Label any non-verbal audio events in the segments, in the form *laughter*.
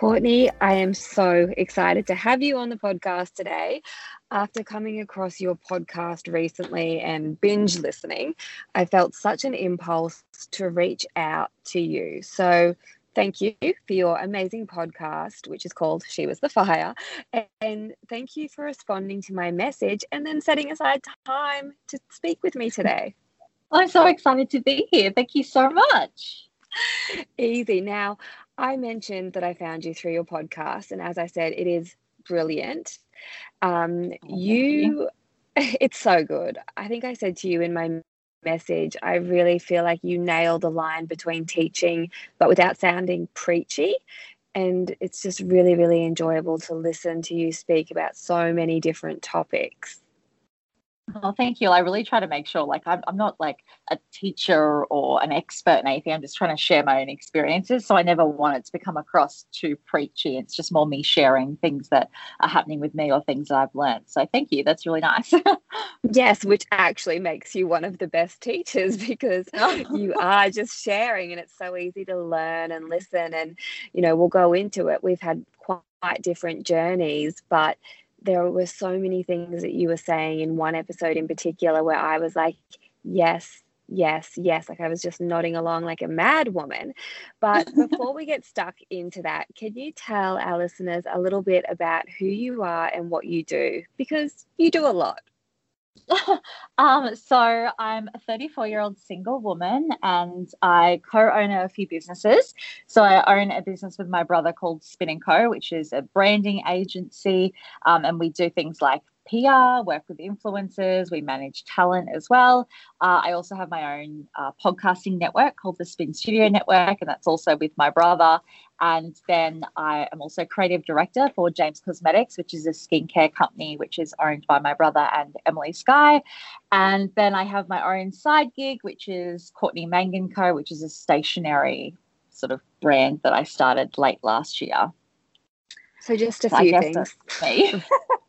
Courtney, I am so excited to have you on the podcast today. After coming across your podcast recently and binge listening, I felt such an impulse to reach out to you. So, thank you for your amazing podcast, which is called She Was the Fire. And thank you for responding to my message and then setting aside time to speak with me today. I'm so excited to be here. Thank you so much. Easy. Now, I mentioned that I found you through your podcast, and as I said, it is brilliant. Um, oh, you, you, *laughs* it's so good. I think I said to you in my message, I really feel like you nail the line between teaching, but without sounding preachy. And it's just really, really enjoyable to listen to you speak about so many different topics. Oh, thank you. I really try to make sure, like, I'm, I'm not like a teacher or an expert in anything. I'm just trying to share my own experiences. So I never want it to become across too preachy. It's just more me sharing things that are happening with me or things that I've learned. So thank you. That's really nice. *laughs* yes, which actually makes you one of the best teachers *laughs* because *laughs* you are just sharing and it's so easy to learn and listen. And, you know, we'll go into it. We've had quite different journeys, but there were so many things that you were saying in one episode in particular where I was like, yes, yes, yes. Like I was just nodding along like a mad woman. But *laughs* before we get stuck into that, can you tell our listeners a little bit about who you are and what you do? Because you do a lot. *laughs* um, so I'm a 34 year old single woman and I co-own a few businesses. So I own a business with my brother called Spin & Co, which is a branding agency. Um, and we do things like PR, work with influencers, we manage talent as well. Uh, I also have my own uh, podcasting network called the Spin Studio Network, and that's also with my brother. And then I am also creative director for James Cosmetics, which is a skincare company which is owned by my brother and Emily Skye. And then I have my own side gig, which is Courtney Mangan Co., which is a stationery sort of brand that I started late last year. So just a so few things. me. *laughs*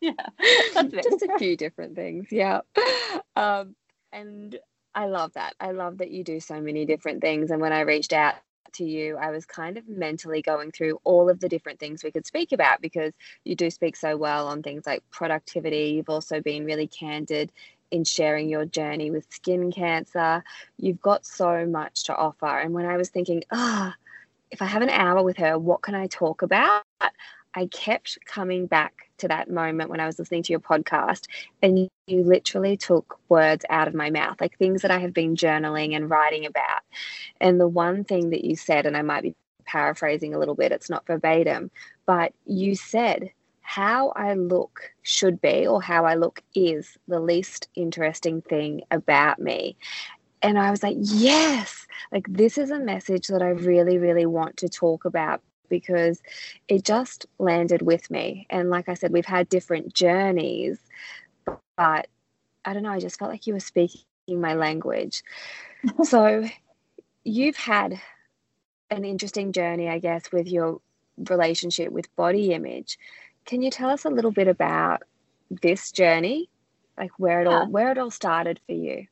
*laughs* yeah, *laughs* that's just a few different things. Yeah. *laughs* Um, and I love that. I love that you do so many different things. And when I reached out to you, I was kind of mentally going through all of the different things we could speak about because you do speak so well on things like productivity. You've also been really candid in sharing your journey with skin cancer. You've got so much to offer. And when I was thinking, ah, oh, if I have an hour with her, what can I talk about? I kept coming back to that moment when I was listening to your podcast, and you literally took words out of my mouth, like things that I have been journaling and writing about. And the one thing that you said, and I might be paraphrasing a little bit, it's not verbatim, but you said, how I look should be, or how I look is the least interesting thing about me. And I was like, yes, like this is a message that I really, really want to talk about because it just landed with me. And like I said, we've had different journeys, but I don't know, I just felt like you were speaking my language. *laughs* so you've had an interesting journey, I guess, with your relationship with body image. Can you tell us a little bit about this journey, like where it yeah. all where it all started for you?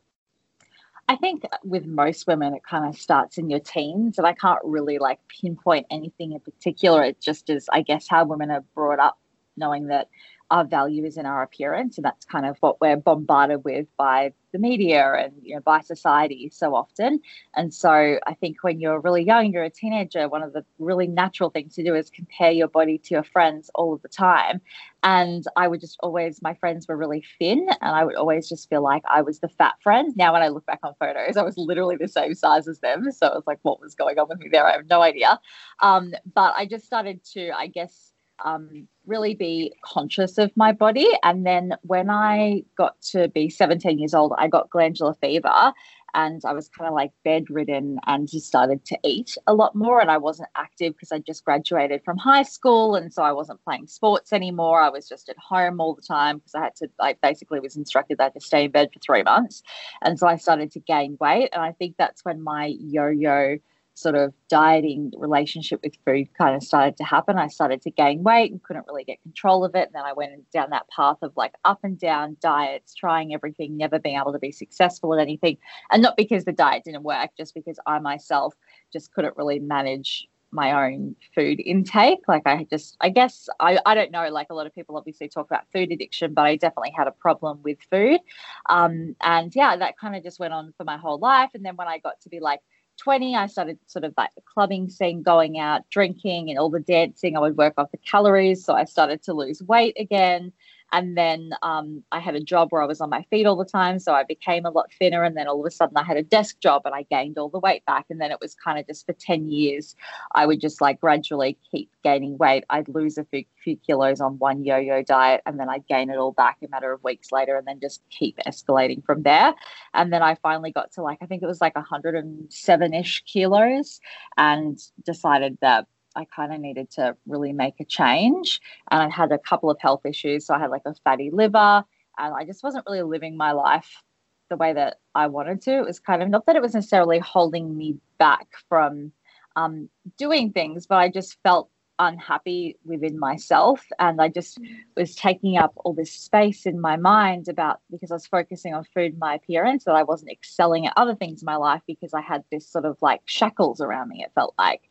I think with most women, it kind of starts in your teens, and I can't really like pinpoint anything in particular. It just is, I guess, how women are brought up, knowing that our value is in our appearance and that's kind of what we're bombarded with by the media and you know by society so often. And so i think when you're really young you're a teenager one of the really natural things to do is compare your body to your friends all of the time. And i would just always my friends were really thin and i would always just feel like i was the fat friend. Now when i look back on photos i was literally the same size as them. So it was like what was going on with me there? I have no idea. Um, but i just started to i guess um, really be conscious of my body. And then when I got to be 17 years old, I got glandular fever and I was kind of like bedridden and just started to eat a lot more. And I wasn't active because I just graduated from high school. And so I wasn't playing sports anymore. I was just at home all the time because I had to, I basically was instructed that I had to stay in bed for three months. And so I started to gain weight. And I think that's when my yo yo sort of dieting relationship with food kind of started to happen. I started to gain weight and couldn't really get control of it. And then I went down that path of like up and down diets, trying everything, never being able to be successful at anything. And not because the diet didn't work, just because I myself just couldn't really manage my own food intake. Like I just, I guess, I, I don't know, like a lot of people obviously talk about food addiction, but I definitely had a problem with food. Um, and yeah, that kind of just went on for my whole life. And then when I got to be like 20, I started sort of like the clubbing scene, going out, drinking, and all the dancing. I would work off the calories. So I started to lose weight again. And then um, I had a job where I was on my feet all the time. So I became a lot thinner. And then all of a sudden I had a desk job and I gained all the weight back. And then it was kind of just for 10 years, I would just like gradually keep gaining weight. I'd lose a few, few kilos on one yo yo diet and then I'd gain it all back a matter of weeks later and then just keep escalating from there. And then I finally got to like, I think it was like 107 ish kilos and decided that I kind of needed to really make a change. And I had a couple of health issues. So I had like a fatty liver, and I just wasn't really living my life the way that I wanted to. It was kind of not that it was necessarily holding me back from um, doing things, but I just felt unhappy within myself. And i just was taking up all this space in my mind about because i was focusing on food and my appearance that i wasn't excelling at other things in my life because i had this sort of like shackles around me it felt like.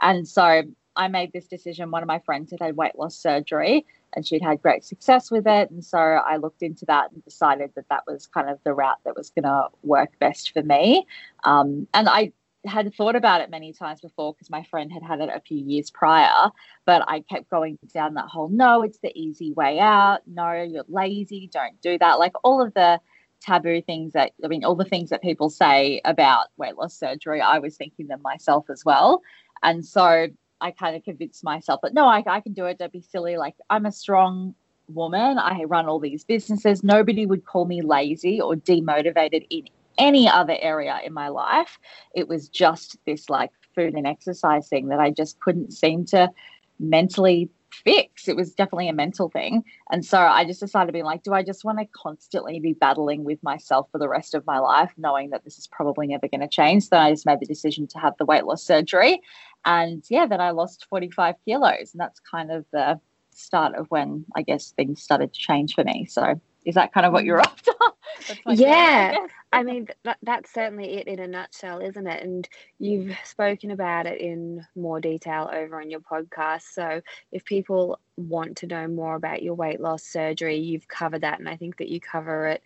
And so i made this decision. One of my friends had had weight loss surgery and she'd had great success with it. And so i looked into that and decided that that was kind of the route that was going to work best for me. Um, and i had thought about it many times before because my friend had had it a few years prior, but I kept going down that whole no, it's the easy way out. No, you're lazy. Don't do that. Like all of the taboo things that, I mean, all the things that people say about weight loss surgery, I was thinking them myself as well. And so I kind of convinced myself that no, I, I can do it. Don't be silly. Like I'm a strong woman. I run all these businesses. Nobody would call me lazy or demotivated in any other area in my life. It was just this like food and exercise thing that I just couldn't seem to mentally fix. It was definitely a mental thing. And so I just decided to be like, do I just want to constantly be battling with myself for the rest of my life, knowing that this is probably never going to change? So I just made the decision to have the weight loss surgery. And yeah, then I lost 45 kilos. And that's kind of the start of when I guess things started to change for me. So is that kind of what you're after? *laughs* yeah. *laughs* I mean, that, that's certainly it in a nutshell, isn't it? And you've spoken about it in more detail over on your podcast. So, if people want to know more about your weight loss surgery, you've covered that. And I think that you cover it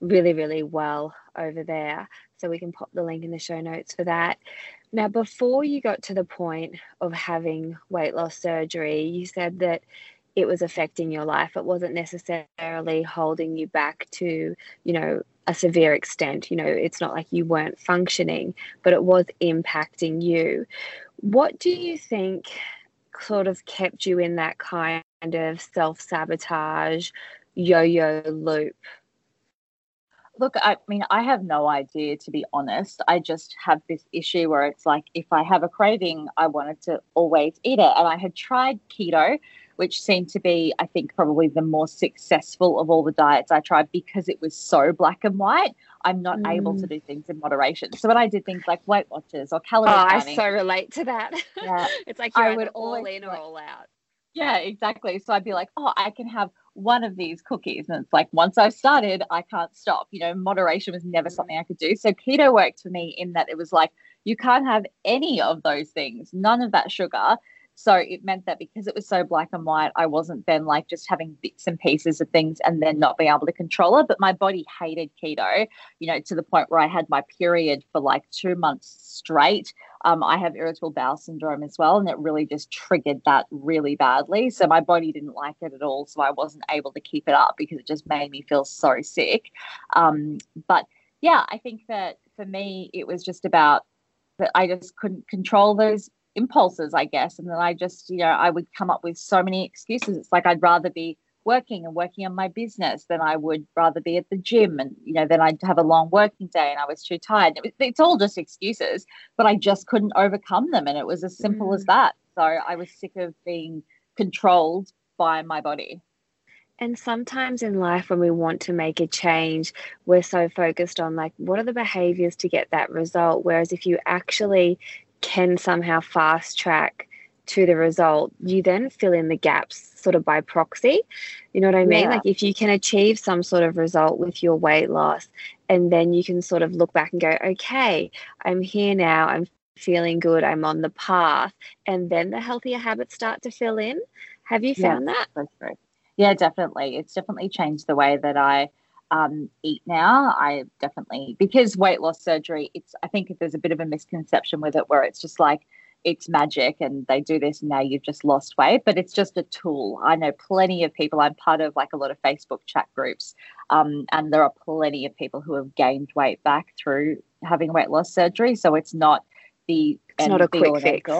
really, really well over there. So, we can pop the link in the show notes for that. Now, before you got to the point of having weight loss surgery, you said that it was affecting your life. It wasn't necessarily holding you back to, you know, a severe extent. You know, it's not like you weren't functioning, but it was impacting you. What do you think sort of kept you in that kind of self sabotage, yo yo loop? Look, I mean, I have no idea to be honest. I just have this issue where it's like if I have a craving, I wanted to always eat it. And I had tried keto which seemed to be, I think, probably the more successful of all the diets I tried because it was so black and white. I'm not mm. able to mm. do things in moderation. So when I did things like Weight Watchers or calorie oh, counting, I so relate to that. Yeah, *laughs* it's like I would all in or all out. Yeah, exactly. So I'd be like, oh, I can have one of these cookies. And it's like, once I've started, I can't stop. You know, moderation was never something I could do. So keto worked for me in that it was like, you can't have any of those things, none of that sugar. So it meant that because it was so black and white, I wasn't then like just having bits and pieces of things and then not being able to control it. But my body hated keto, you know, to the point where I had my period for like two months straight. Um, I have irritable bowel syndrome as well, and it really just triggered that really badly. So my body didn't like it at all. So I wasn't able to keep it up because it just made me feel so sick. Um, but yeah, I think that for me, it was just about that I just couldn't control those impulses, I guess. And then I just, you know, I would come up with so many excuses. It's like I'd rather be working and working on my business than I would rather be at the gym. And, you know, then I'd have a long working day and I was too tired. It it's all just excuses, but I just couldn't overcome them. And it was as simple mm. as that. So I was sick of being controlled by my body. And sometimes in life, when we want to make a change, we're so focused on like, what are the behaviors to get that result? Whereas if you actually can somehow fast track to the result, you then fill in the gaps sort of by proxy. You know what I mean? Yeah. Like if you can achieve some sort of result with your weight loss, and then you can sort of look back and go, okay, I'm here now, I'm feeling good, I'm on the path, and then the healthier habits start to fill in. Have you found yeah, that? Yeah, definitely. It's definitely changed the way that I um, eat now. I definitely because weight loss surgery. It's I think there's a bit of a misconception with it where it's just like it's magic and they do this and now you've just lost weight, but it's just a tool. I know plenty of people. I'm part of like a lot of Facebook chat groups, um, and there are plenty of people who have gained weight back through having weight loss surgery. So it's not the it's not a quick fix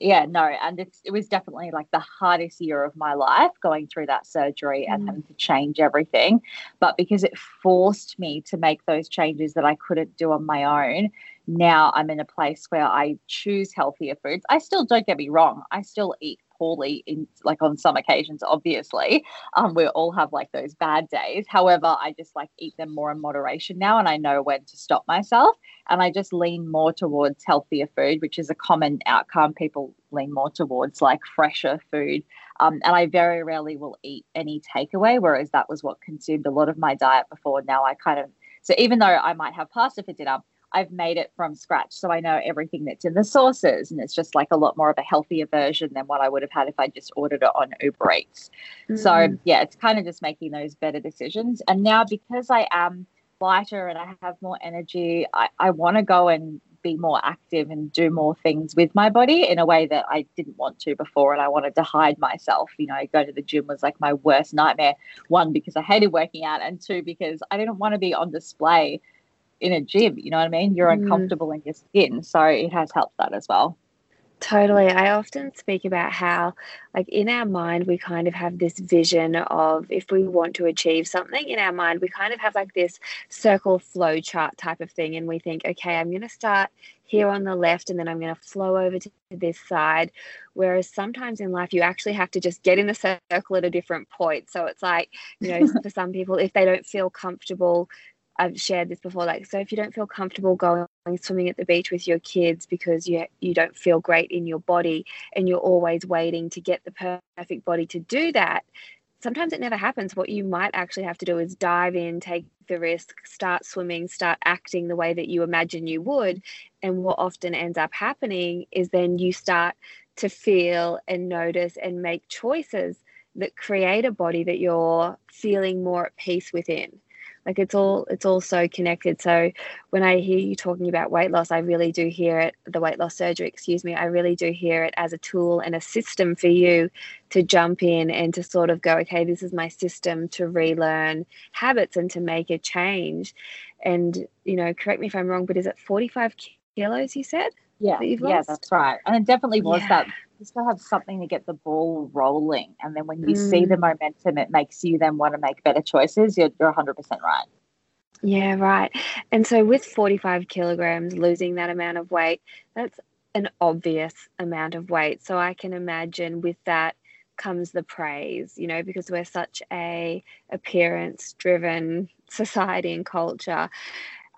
yeah, no, and it's it was definitely like the hardest year of my life going through that surgery and mm. having to change everything. But because it forced me to make those changes that I couldn't do on my own, now I'm in a place where I choose healthier foods. I still don't get me wrong, I still eat poorly in like on some occasions obviously. Um, we all have like those bad days. However i just like eat them more in moderation now and i know when to stop myself. And i just lean more towards healthier food which is a common outcome. People lean more towards like fresher food. Um, and i very rarely will eat any takeaway whereas that was what consumed a lot of my diet before. Now i kind of so even though i might have pasta for dinner I've made it from scratch. So I know everything that's in the sauces. And it's just like a lot more of a healthier version than what I would have had if I just ordered it on Uber Eats. Mm. So yeah, it's kind of just making those better decisions. And now because I am lighter and I have more energy, I, I want to go and be more active and do more things with my body in a way that I didn't want to before. And I wanted to hide myself. You know, go to the gym was like my worst nightmare. One, because I hated working out, and two, because I didn't want to be on display in a gym. You know what I mean? You're mm. uncomfortable in your skin. So it has helped that as well. Totally. I often speak about how, like, in our mind, we kind of have this vision of if we want to achieve something in our mind, we kind of have like this circle flow chart type of thing. And we think, okay, I'm going to start here on the left and then I'm going to flow over to this side. Whereas sometimes in life, you actually have to just get in the circle at a different point. So it's like, you know, *laughs* for some people, if they don't feel comfortable I've shared this before. Like, so if you don't feel comfortable going swimming at the beach with your kids because you you don't feel great in your body, and you're always waiting to get the perfect body to do that, sometimes it never happens. What you might actually have to do is dive in, take the risk, start swimming, start acting the way that you imagine you would. And what often ends up happening is then you start to feel and notice and make choices that create a body that you're feeling more at peace within like it's all it's all so connected. So when i hear you talking about weight loss i really do hear it the weight loss surgery excuse me i really do hear it as a tool and a system for you to jump in and to sort of go okay this is my system to relearn habits and to make a change. And you know correct me if i'm wrong but is it 45 kilos you said yeah that yeah that's right and it definitely was yeah. that You still have something to get the ball rolling. And then when you mm. see the mm. momentum, it makes you then want to make better choices. You're, you're 100% right. Yeah, right. And so with 45 kilograms, losing that amount of weight, that's an obvious amount of weight. So I can imagine with that comes the praise, you know, because we're such a appearance driven *laughs* society and culture.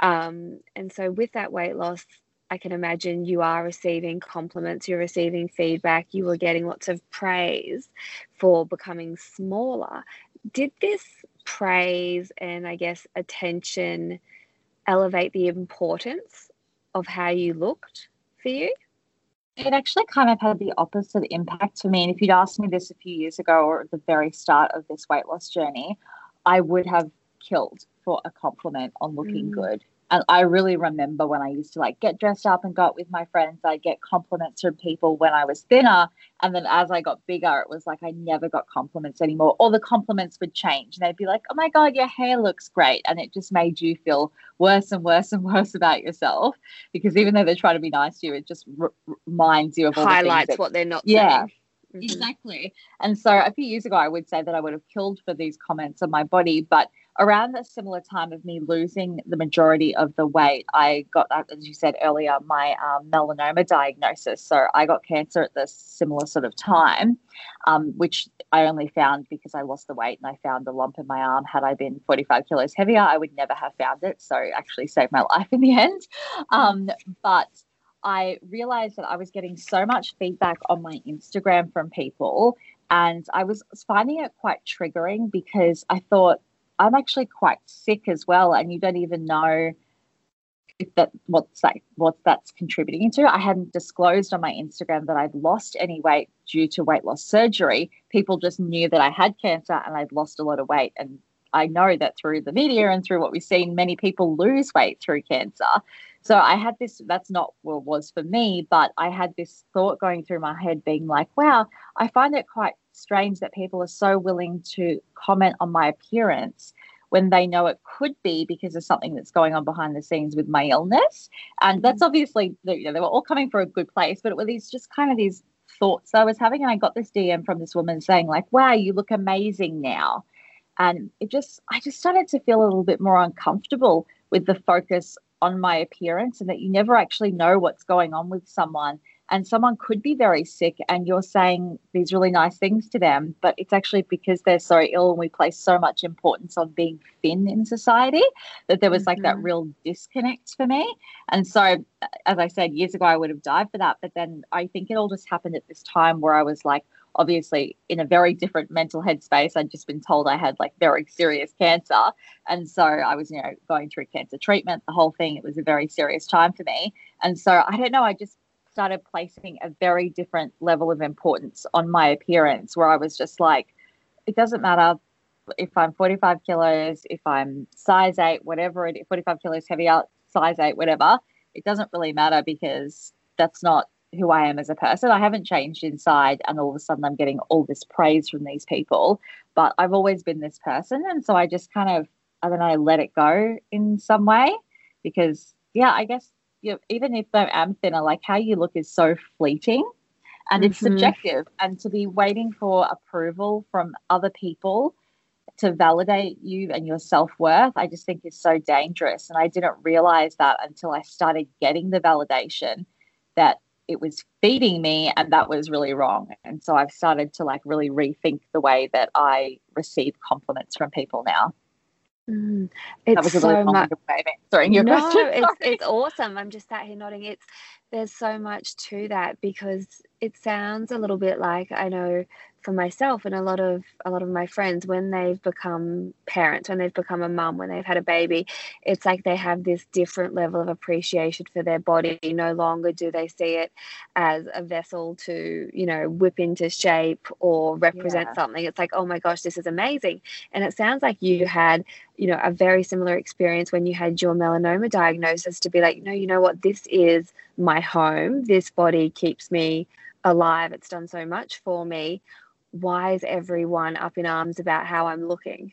Um, and so with that weight loss, I can imagine you are receiving compliments, you're receiving feedback, you were getting lots of praise for becoming smaller. Did this praise and I guess attention elevate the importance of how you looked for you? It actually kind of had the opposite impact for me. And if you'd asked me this a few years ago or at the very start of this weight loss journey, I would have killed for a compliment on looking mm. good. And I really remember when I used to like get dressed up and go out with my friends, I'd get compliments from people when I was thinner. And then as I got bigger, it was like I never got compliments anymore. Or the compliments would change and they'd be like, oh my God, your hair looks great. And it just made you feel worse and worse and *laughs* worse about yourself because even though they're trying to be nice to you, it just r- reminds you of all highlights the that, what they're not yeah. Saying. Mm-hmm. Exactly. And so a few years ago, I would say that I would have killed for these comments on my body. But around the similar time of me losing the majority of the weight, I got, as you said earlier, my um, melanoma diagnosis. So I got cancer at this similar sort of time, um, which I only found because I lost the weight and I found the lump in my arm. Had I been 45 kilos heavier, I would never have found it. So actually saved my *laughs* life in the end. Um, but I realized that I was getting so much feedback on my Instagram from people. And I was finding it quite triggering because I thought, I'm actually quite sick as well, and you don't even know if that what's that what that's contributing to. I hadn't disclosed on my Instagram that I'd lost any weight due to weight loss surgery. People just knew that I had cancer and I'd lost a lot of weight. And I know that through the media and through what we've seen, many people lose weight through cancer. So I had this, that's not what was for me, but I had this thought going through my head being like, wow, I find it quite strange that people are so willing to comment on my appearance when they know it could be because of something that's going on behind the scenes with my illness. And mm-hmm. that's obviously, you know, they were all coming for a good place, but it were these just kind of these thoughts I was having. And I got this DM from this woman saying, like, wow, you look amazing now. And it just, I just started to feel a little bit more uncomfortable with the focus on my appearance and that you never actually know what's going on with someone and someone could be very sick and you're saying these really nice things to them but it's actually because they're so ill and we place so much importance on being thin in society that there was mm-hmm. like that mm-hmm. real disconnect for me and so as i said years ago i would have died for that but then i think it all just happened at this time where i was like obviously in a very different mental headspace. I'd just been told I had like very serious cancer. And so I was, you know, going through cancer treatment, the whole thing. It was a very serious time for me. And so I don't know, I just started placing a very different level of importance on my appearance where I was just like, it doesn't matter if I'm 45 kilos, if I'm size eight, whatever it 45 kilos heavier, size eight, whatever, it doesn't really matter because that's not who I am as a person. I haven't changed inside, and all of a sudden I'm getting all this praise from these people. But I've always been this person. And so I just kind of, I don't know, let it go in some way because, yeah, I guess you know, even if I am thinner, like how you look is so fleeting and mm-hmm. it's subjective. And to be waiting for approval from other people to validate you and your self worth, I just think is so dangerous. And I didn't realize that until I started getting the validation that it was feeding me and that was really wrong and so i've started to like really rethink the way that i receive compliments from people now mm, it's that was a so much answering your no, question it's, it's awesome. I'm just sat here nodding. It's there's so much to that because it sounds a little bit like i know for myself and a lot of a lot of my friends when they've become parents when they've become a mum when they've had a baby it's like they have this different level of appreciation for their body. No longer do they see it as a vessel to you know whip into shape or represent yeah. something. It's like oh my gosh this is amazing. And it sounds like you had you know a very similar experience when you had your melanoma diagnosis to be like no you know what? This is my home. This body keeps me alive. It's done so much for me why is everyone up in arms about how I'm looking?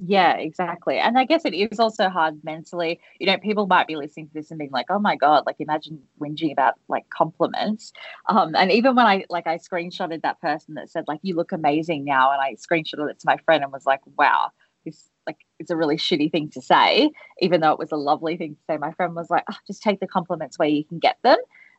Yeah, exactly. And I guess it is also hard mentally. You know, people might be listening to this and being like, oh my God, like imagine whinging about like compliments. Um, and even when I like I screenshotted that person that said, like, you look amazing now, and I screenshotted it to my friend and was like, wow, this like it's a really shitty thing to say, even though it was a lovely thing to say. My friend was like, oh, just take the compliments where you can get them.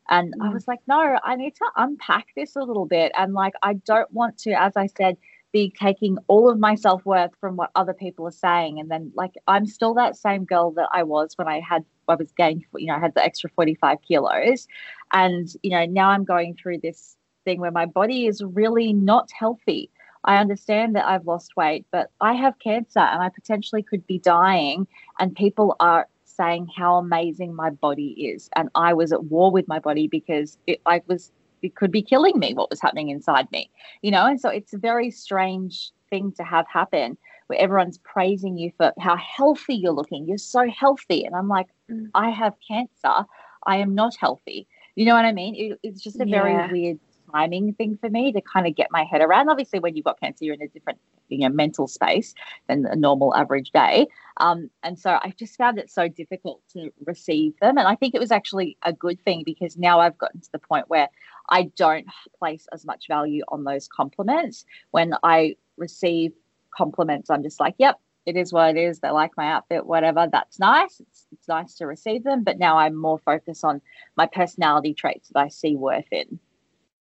And mm. I was like, no, I need to unpack this a little bit. And like, I don't want to, as I said, be taking all of my self worth from what other people are saying. And then, like, I'm still that same girl that I was when I had, I was gained, you know, I had the extra 45 kilos. And, you know, now I'm going through this thing where my body is really not healthy. I understand that I've lost weight, but I have cancer and I potentially could be dying. And people are saying how amazing my body is. And I was at war with my body because it, I was, it could be killing me what was happening inside me, you know? And so it's a very strange thing to have happen where everyone's praising you for how healthy you're looking. You're so healthy. And I'm like, mm. I have cancer. I am not healthy. You know what I mean? It, it's just a very weird timing thing for me to kind of get my head around. Obviously, when you've got cancer, you're in a different you know mental space than a normal average day. Um, and so I just found it so difficult to receive them. And I think it was actually a good thing because now I've gotten to the point where I don't place as much value on those compliments. When I receive compliments, I'm just like, yep, it is what it is. They like my outfit, whatever. That's nice. It's, it's nice to receive them. But now I'm more focused on my personality traits that I see worth in.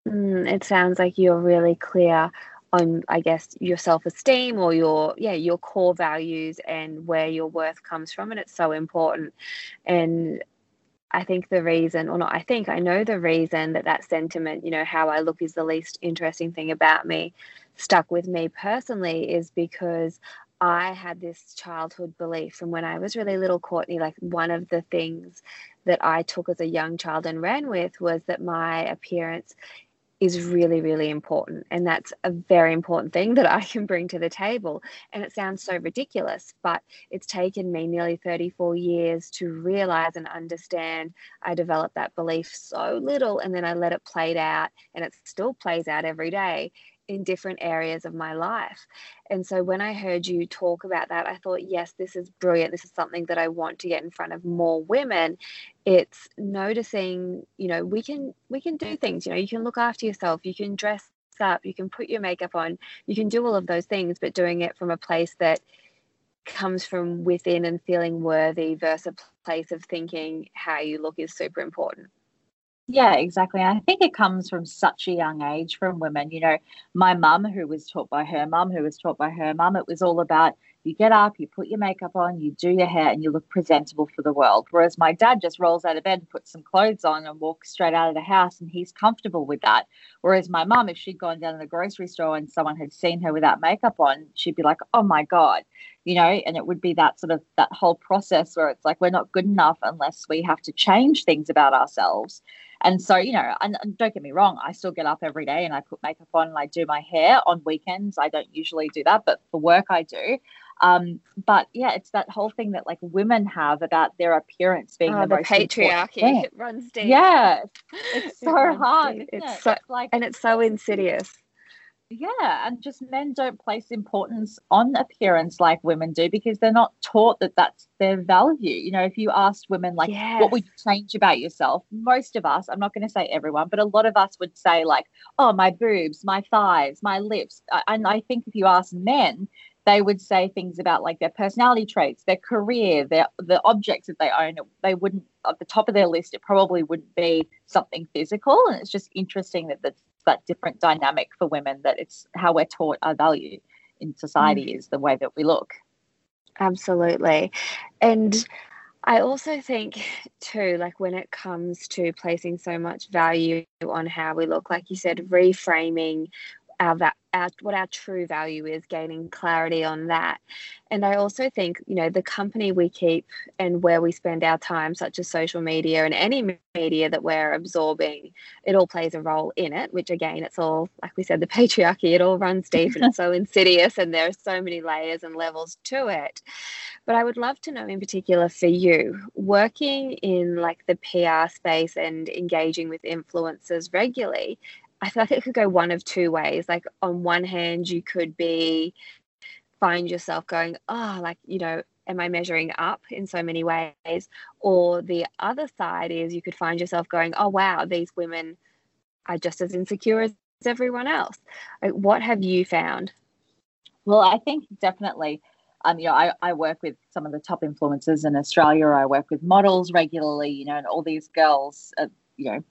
Mm, it sounds like you're really clear on, I guess, your self esteem or your, yeah, your core values and where your worth comes from. And it's so important. And I think the reason, or not, I think I know the reason that that sentiment, you know, how I look is the least interesting thing about me, stuck with me personally is because I had this childhood belief from when I was really little, Courtney. Like one of the things that I took as a young child and ran with was that my appearance is really, really important. And that's a very important thing that I *laughs* can bring to the table. And it sounds so ridiculous, but it's taken me nearly 34 years to realize and understand. I developed that belief so little, and then I let it play out, and it still plays out every day in different areas of my life. And so when I heard you talk about that, I thought, yes, this is brilliant. This is something that I want to get in front of more women. It's noticing, you know, we can we can do things, you know, you can look after yourself, you can dress up, you can put your makeup on, you can do all of those things, but doing it from a place that comes from within and feeling worthy versus a place of thinking how you look is super important. Yeah, exactly. I think it comes from such a young age from women. You know, my mum, who was taught by her mum, who was taught by her mum, it was all about you get up, you put your makeup on, you do your hair, and you look presentable for the world. Whereas my dad just rolls out of bed, puts some clothes on, and walks straight out of the house, and he's comfortable with that. Whereas my mum, if she'd gone down to the grocery store and someone had seen her without makeup on, she'd be like, oh my God, you know, and it would be that sort of that whole process where it's like we're not good enough unless we have to change things about ourselves. And so, you know, and, and, don't get me wrong, I still get up every day and I put makeup on and I do my hair on weekends. I don't usually do that, but for work I do. Um, but yeah, it's that whole thing that like women have about their appearance being oh, the, the patriarchy. It runs deep. Yeah, *laughs* it's so it hard. It's, it's so, like, and it's so insidious yeah and just men don't place importance on appearance like women do because they're not taught that that's their value. You know if you asked women like yes. what would you change about yourself? Most of us i'm not going to say everyone but a lot of us would say like oh my boobs my thighs my lips. And i think if you ask men they would say things about like their personality traits their career their the objects that they own. They wouldn't at the top of their list it probably wouldn't be something physical and it's just interesting that that's that different dynamic for women that it's how we're taught our value in society mm. is the way that we look absolutely and I also think too, like when it comes to placing so much value on how we look, like you said, reframing our, our what our true value is, gaining clarity on that. And I also think, you know, the company we keep and where we spend our time, such as social media and any media that we're absorbing, it all plays a role in it, which again, it's all, like we said, the patriarchy, it all runs deep and it's so insidious and there are so many layers and levels to it. But I would love to know in particular for you, working in like the PR space and engaging with influencers regularly, I feel like it could go one of two ways. Like on one hand, you could be find yourself going, oh, like, you know, am I measuring up in so many ways? Or the other side is you could find yourself going, oh, wow, these women are just as insecure as everyone else. Like, what have you found? Well, I think definitely. Um, you know, I, I work with some of the top influencers in Australia. I work with models regularly, you know, and all these girls, uh, you know,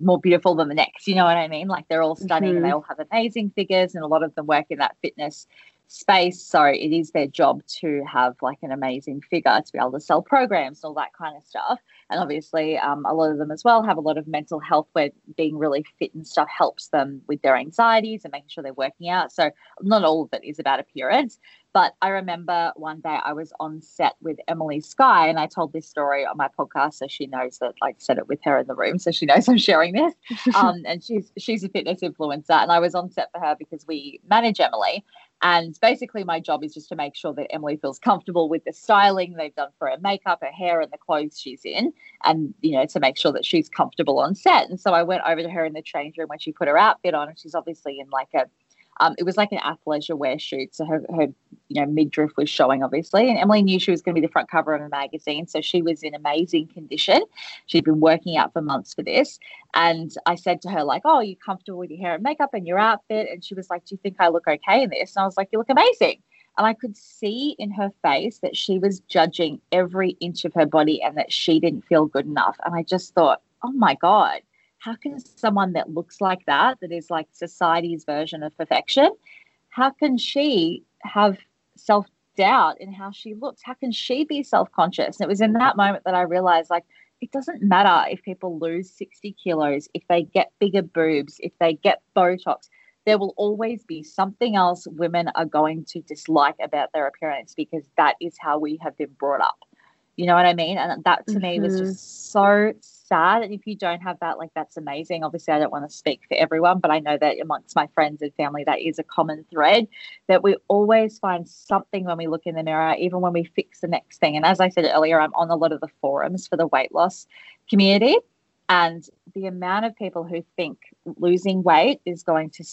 more beautiful than the next. You know what I mean? Like they're all stunning mm-hmm. and they mm-hmm. all have amazing figures, and a lot of them work in that fitness space. So it is their job to have like an amazing figure to be able to sell programs and all that kind of stuff. And obviously, um, a lot of them as well have a lot of mental health where being really fit and stuff helps them with their anxieties and making sure they're working out. So not all of it is about appearance. But I remember one day I was on set with Emily Skye, and I told this story on my podcast, so she knows that I said it with her in the room, so she *laughs* knows I'm sharing this. *laughs* Um, and she's she's a fitness influencer, and I was on set for her because we manage Emily, and basically, my job is just to make sure that Emily feels comfortable with the styling they've done for her makeup, her hair, and the clothes she's in, and you know to make sure that she's comfortable on set. And so I went over to her in the change room when she put her outfit on, and she's obviously in like a um, it was like an athleisure wear shoot. So her, her, you know, midriff was showing obviously. And Emily knew she was going to be the front cover of a magazine. So she was in amazing condition. She'd been working out for months for this. And I said to her, like, oh, are you comfortable with your hair and makeup and your outfit? And she was like, do you think I look okay in this? And I was like, you look amazing. And I could see in her face that she was judging every inch of her body and that she didn't feel good enough. And I just thought, oh my God, how can someone that looks like that, that is like society's version of perfection, how can she have self doubt in how she looks? How can she be self conscious? And it was in that moment that I realized like, it doesn't matter if people lose 60 kilos, if they get bigger boobs, if they get Botox, there will always be something else women are going to dislike about their appearance because that is how we have been brought up. You know what I mean? And that to mm-hmm. me was just mm-hmm. so sad. And if you don't have that, like that's amazing. Obviously, I don't want to speak for everyone, but I know that amongst my friends and family, that is a common thread that we always find something when we look in the mirror, even when we fix the next thing. And as I said earlier, I'm on a lot of the forums for the weight loss community. And the amount of people who think losing weight is going to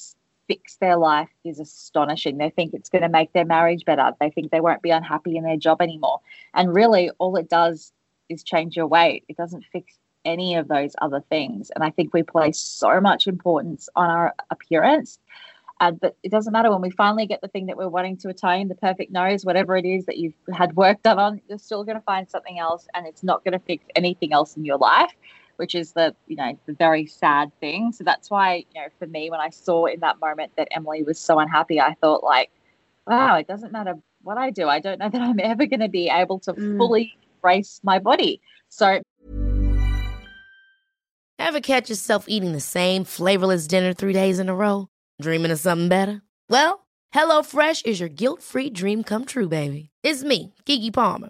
fix their life is astonishing. They think it's going to make their marriage better. They think they won't be unhappy in their job anymore. And really, all it does is change your weight. It doesn't fix any of those other things. And I think we place so much importance on our appearance. Uh, but it doesn't matter when we finally get the thing that we're wanting to attain, the perfect nose, whatever it is that you've had work done on, you're still going to find something else and it's not going to fix anything else in your life which is the you know the very sad thing. So that's why you know for me when i saw in that moment that emily was so unhappy i thought like wow it doesn't matter what i do. I don't know *laughs* that i'm ever going to be able to mm. fully embrace my body. So ever catch yourself eating the same flavorless dinner three days in a row? Dreaming of something better? Well HelloFresh is your guilt-free dream come true baby. It's me Keke Palmer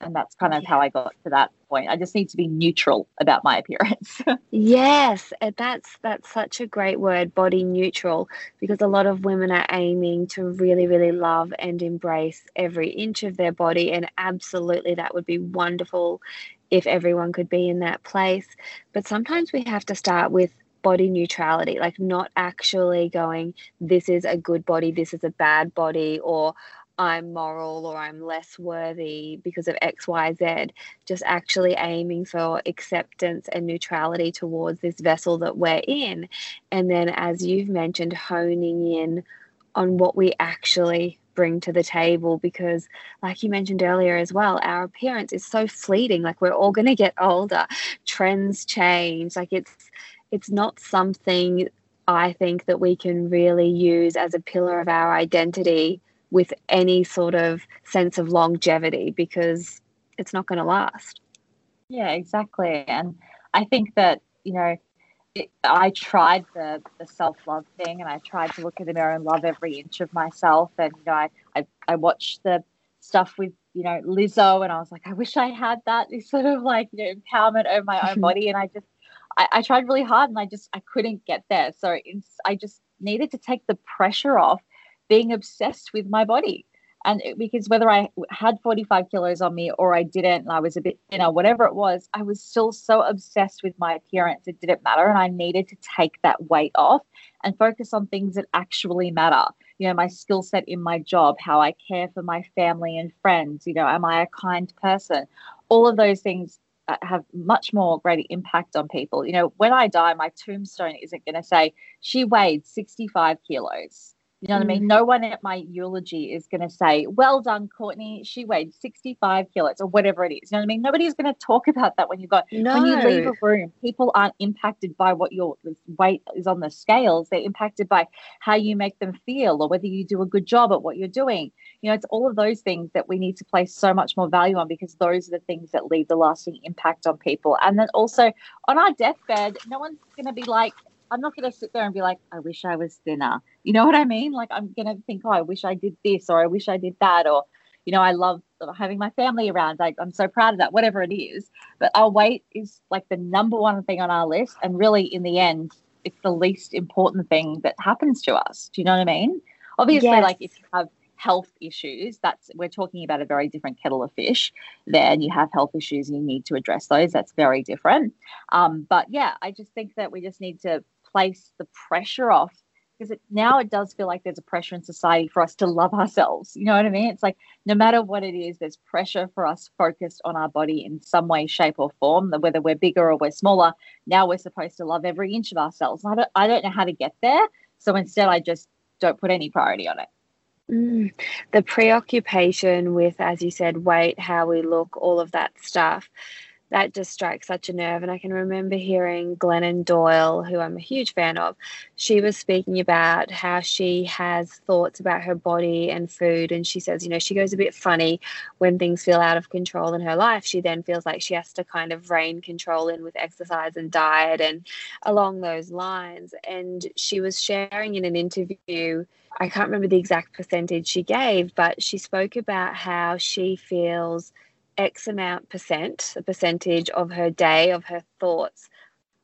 and that's kind of how I got to that point. I just need to be neutral about my *laughs* appearance. yes, that's that's such a great word, body neutral, because a lot of women are aiming to really really love and embrace every inch of their body and absolutely that would be wonderful if everyone could be in that place. But sometimes we have to start with body neutrality, like not actually going, this is a good body, this is a bad body, or I'm moral or I'm less worthy because of XYZ, just actually aiming for acceptance and neutrality towards this vessel that we're in. And then, as you've mentioned, honing in on what we actually bring to the table because like you mentioned earlier as well our appearance is so fleeting like we're all going to get older trends change like it's it's not something i think that we can really use as a pillar of our identity with any sort of sense of longevity because it's not going to last. Yeah, exactly. And I think that, you know, it, I tried the, the self love thing and I tried to look in the mirror and love every inch of myself. And, you know, I, I, I watched the stuff with, you know, Lizzo and I was like, I wish I had that this *laughs* sort of like, you know, empowerment over my own mm-hmm. body. And I just, I, I tried really hard and I just, I couldn't get there. So I just needed to take the pressure off being obsessed with my body And it, because whether I had 45 kilos on me or I didn't, and I was a bit thinner, whatever it was, I was still so obsessed with my appearance. It didn't matter. And I needed to take that weight off and focus on things that actually matter. You know, my skill set in my job, how I care for my family and friends. You know, am I a kind person? All of those things uh, have much more greater impact on people. You know, when I die, my tombstone isn't going to say she weighed 65 kilos. You know what. I mean? Mm. No one at my eulogy is going to say, Well done, Courtney. She weighed 65 kilos or whatever it is. You know what I mean? Nobody's going to talk about that when you got no. when you leave a room. People aren't impacted by what your weight is on the scales. They're impacted by how you make them feel or whether you do a good job at what you're doing. You know, it's all of those things that we need to place so much more value on because those are the things that leave the lasting impact on people. And then also on our deathbed, no one's going to be like, I'm not going to sit there and be like, I wish I was thinner. You know what I mean? Like, I'm going to think, oh, I wish I did this or I wish I did that. Or, you know, I love having my family around. Like, I'm so proud of that, whatever it is. But our weight is like the number one thing on our list. And really, in the end, it's the least important thing that happens to us. Do you know what I mean? Obviously, yes. like, if you have health issues that's we're talking about a very different kettle of fish then you have health issues and you need to address those that's very different um, but yeah i just think that we just need to place the pressure off because it, now it does feel like there's a pressure in society for us to love ourselves. You know what I mean? It's like no matter what it is, there's pressure for us focused on our body in some way, shape, or form. Whether we're bigger or we're smaller, now we're supposed to love every inch of ourselves. I don't, I don't know how to get there. So instead, I just don't put any priority on it. Mm, the preoccupation with, as you said, weight, how we look, all of that stuff that just strikes such a nerve. And I can remember hearing Glennon Doyle, who I'm a huge fan of, she was speaking about how she has thoughts about her body and food. And she says, you know, she goes a bit funny when things feel out of control in her life. She then feels like she has to kind of rein control in with exercise and diet and along those lines. And she was sharing in an interview. I can't remember the exact percentage she gave, but she spoke about how she feels X amount percent, a percentage of her day, of her thoughts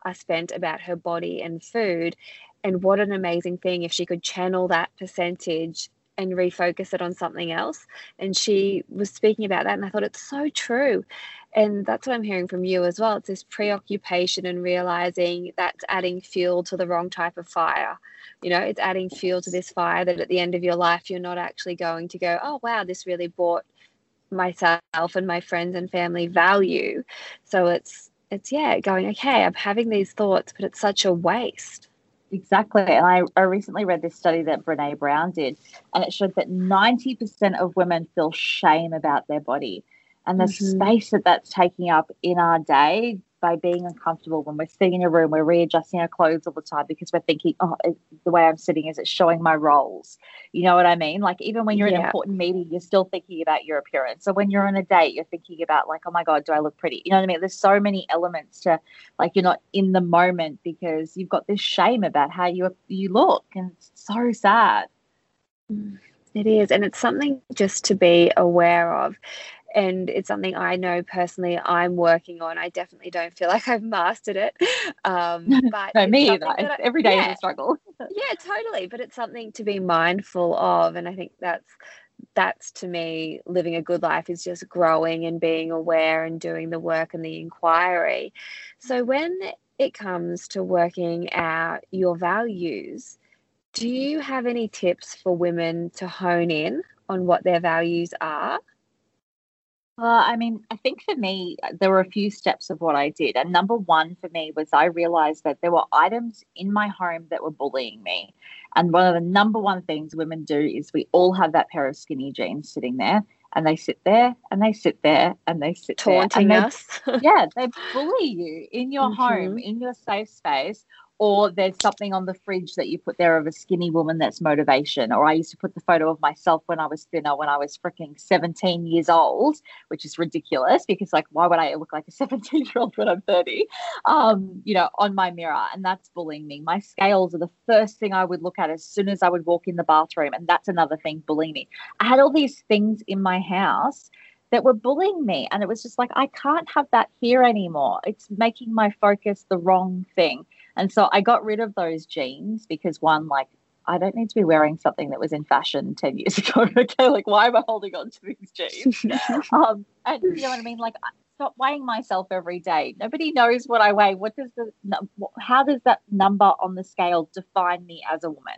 are spent about her body and food. And what an amazing thing if she could channel that percentage and refocus it on something else. And she was speaking about that, and I thought it's so true. And that's what I'm hearing from you as well. It's this preoccupation and realizing that's adding fuel to the wrong type of fire. You know, it's adding fuel to this fire that at the end of your life, you're not actually going to go, oh, wow, this really brought myself and my friends and family value. So it's it's yeah, going, okay, I'm having these thoughts, but it's such a waste. Exactly. And I, I recently read this study that Brene Brown did, and it showed that 90% of women feel shame about their body. And the mm-hmm. space that that's taking up in our day by being uncomfortable when we're sitting in a room, we're readjusting our clothes all the time because we're thinking, oh, the way I'm sitting is it showing my rolls. You know what I mean? Like even when you're yeah. in an important meeting, you're still thinking about your appearance. So when you're on a date, you're thinking about like, oh my God, do I look pretty? You know what I mean? There's so many elements to like you're not in the moment because you've got this shame about how you you look, and it's so sad. Mm, it is, and it's something just to be aware of and it's something I know personally I'm working on. I definitely don't feel *laughs* like I've mastered it. Um, *laughs* but no, me either. I, Every day yeah, is a struggle. *laughs* yeah, totally. But it's something to be mindful of, and I think that's that's to me living a good life is just growing and being aware and doing the work and the inquiry. So when it comes to working out your values, do you have any tips for women to hone in on what their values are? Well, I mean, I think for me, uh, there were a few steps of what I did. And number one for me was I realized that there were items in my home that were bullying me. And one of the number one things women do is we all have that pair of skinny jeans sitting there. And they sit there and they sit there and they sit Taunting there. us. yeah, *laughs* they bully you in your mm-hmm. home, in your safe space, or there's something on the fridge that you put there of a skinny woman that's motivation. Or I used to put the photo of myself when I was thinner, when I was freaking 17 years old, which is ridiculous because, like, why would I look like a *laughs* 17 year old when I'm 30? Um, you know, on my mirror. And that's bullying me. My scales are the first thing I would look at as soon as I would walk in the bathroom. And that's another thing bullying me. I had all these things in my house that were bullying me. And it was just like, I can't have that here anymore. It's making my focus the wrong thing. And so I got rid of those jeans because one, like I don't need to be wearing something that was in fashion 10 years *laughs* ago. okay. Like, why am I holding on to these jeans? *laughs* um, and you know what I mean? Like, stop weighing myself every day. Nobody knows what I weigh. What does the, how does that number on the scale define me as a woman?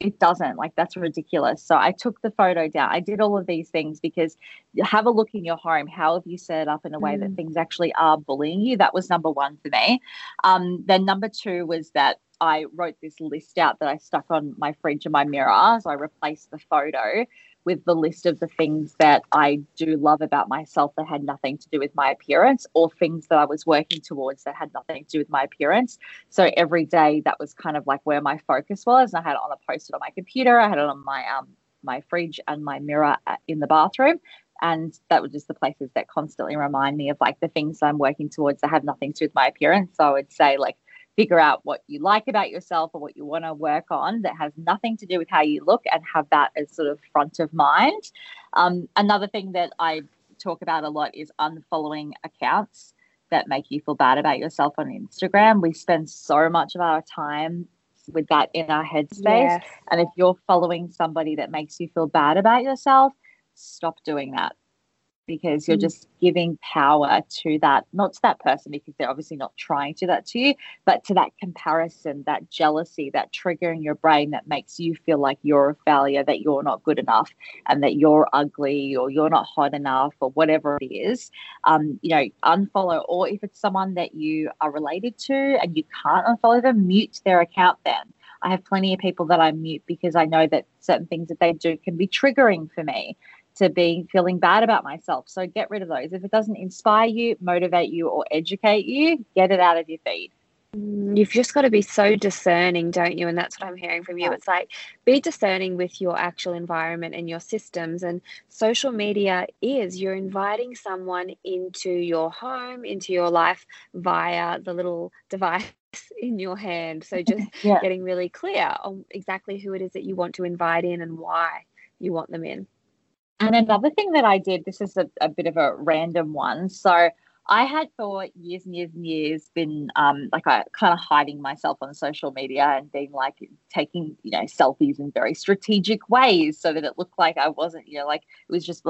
It doesn't like that's ridiculous. So i took the photo down. I did all of these things because have a look in your home how have you set it up in a way mm. that things actually are bullying you? That was number one for me. Um, then number two was that i wrote this list out that i stuck on my fridge and my mirror so i replaced the photo with the list of the things that I do love about myself that had nothing to do with my appearance or things that I was working towards that had nothing to do with my appearance. So every day that was kind of like where my focus was. And I had it on a post-it on my computer, I had it on my um my fridge and my mirror in the bathroom. And that was just the places that constantly remind me of like the things I'm working towards that have nothing to do with my appearance. So I would say like figure out what you like about yourself or what you want to work on that has nothing to do with how you look and have that as sort of front of mind. Um, another thing that I talk about a lot is unfollowing accounts that make you feel bad about yourself on Instagram. We spend so much of our time with that in our headspace. Yes. And if you're following somebody that makes you feel bad about yourself, stop doing that because you're mm. just giving power to that, not to that person because they're obviously not trying to do that to you, but to that comparison, that jealousy, that trigger in your brain that makes you feel like you're a failure, that you're not good enough, and that you're ugly or you're not hot enough or whatever it is. Um, you know, unfollow, or if it's someone that you are related to and you can't unfollow them, mute their account then. I have plenty of people that I mute because I know that certain things that they do can be triggering for me to be feeling bad about myself. So get rid of those. If it doesn't inspire you, motivate you, or educate you, get it out of your feed. Mm, you've just got to be so discerning, don't you? And that's what I'm hearing from you. It's like be discerning with your actual environment and your systems. And social media is you're inviting someone into your home, into your life via the little device *laughs* in your hand. So just *laughs* yeah. getting really clear on exactly who it is that you want to invite in and why you want them in. And another thing that I did, this is a, a bit of a random one. So I had for years and years and years been um, like I kind of hiding myself on social media and being like taking you know selfies in very strategic ways so that it looked like I wasn't you know like it was just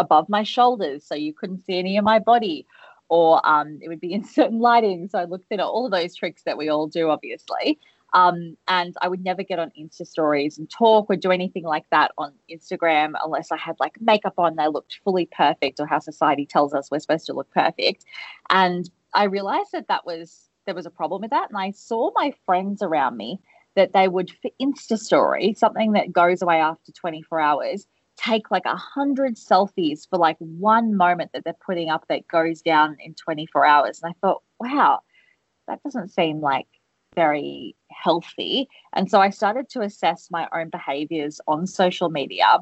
above my shoulders so you couldn't see any of my body or um, it would be in *laughs* certain lighting so I looked at all of those tricks that we all do obviously um, and I would never get on Insta stories and talk or do anything like that on Instagram unless I had like makeup on, they looked fully perfect, or how society tells us we're supposed to look perfect. And I realized that that was there was a problem with that. And I saw my friends around me that they would for Insta story, something that goes away after 24 hours, take like a hundred selfies for like one moment that they're putting up that goes down in 24 hours. And I thought, wow, that doesn't seem like very healthy. And so I started to assess my own behaviors on social media.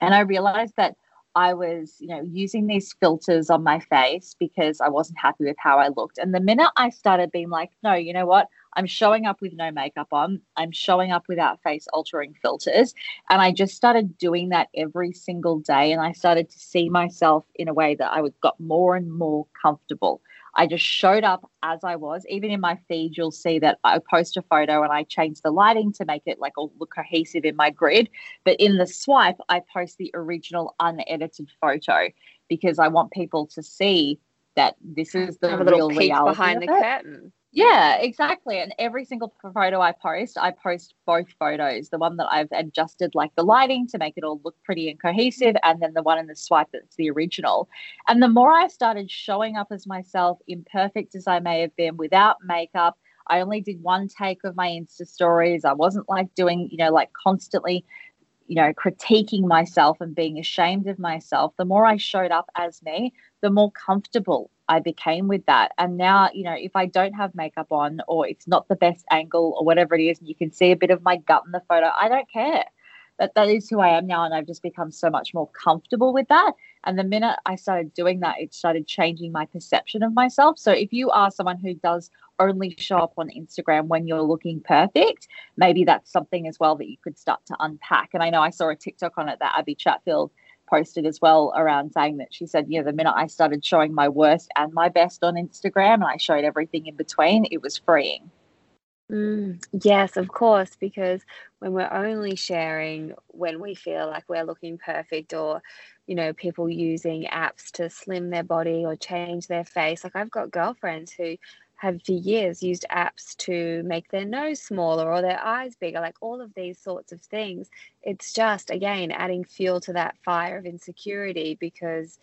And I realized that I was, you know, using these filters on my face because I wasn't happy with how I looked. And the minute I started being like, no, you know what? I'm showing up with no makeup on. I'm showing up without face altering filters. And I just started doing that every single day. And I started to see myself in a way that I got more and more comfortable I just showed up as I was. Even in my feed, you'll see that I post a photo and I change the lighting to make it like all look cohesive in my grid. But in the swipe, I post the original unedited photo because I want people to see that this is the real reality behind the curtain. Yeah, exactly. And every single photo I post, I post both photos. The one that I've adjusted like the lighting to make it all look pretty and cohesive, and then the one in the swipe that's the original. And the more I started showing up as myself, imperfect as I may have been, without makeup, I only did one take of my Insta stories. I wasn't like doing, you know, like constantly you know, critiquing myself and being ashamed of myself, the more I showed up as me, the more comfortable I became with that. And now, you know, if I don't have makeup on or it's not the best angle or whatever it is, and you can see a bit of my gut in the photo, I don't care. That that is who I am now, and I've just become so much more comfortable with that. And the minute I started doing that, it started changing my perception of myself. So if you are someone who does only show up on Instagram when you're looking perfect, maybe that's something as well that you could start to unpack. And I know I saw a TikTok on it that Abby Chatfield posted as well around saying that she said, you know, the minute I started showing my worst and my best on Instagram and I showed everything in between, it was freeing. Mm, yes, of course, because when we're only sharing when we feel like we're looking perfect or, you know, people using apps to slim their body or change their face. Like I've got girlfriends who have for years used apps to make their nose smaller or their eyes bigger, like all of these sorts of things. It's just, again, adding fuel to that fire of insecurity because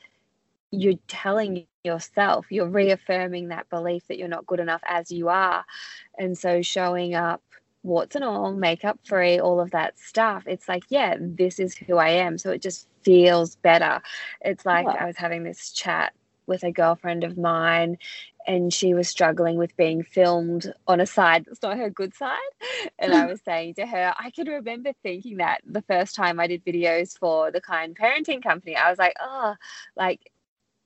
you're telling yourself, you're reaffirming that belief that you're not good enough as you are. And so showing up, warts and all, makeup free, all of that stuff, it's like, yeah, this is who I am. So it just feels better. It's like yeah. I was having this chat with a girlfriend of mine and she was struggling with being filmed on a side that's not her good side. And I was *laughs* saying to her, I can remember thinking that the first time I did videos for the Kind Parenting Company, I was like, oh, like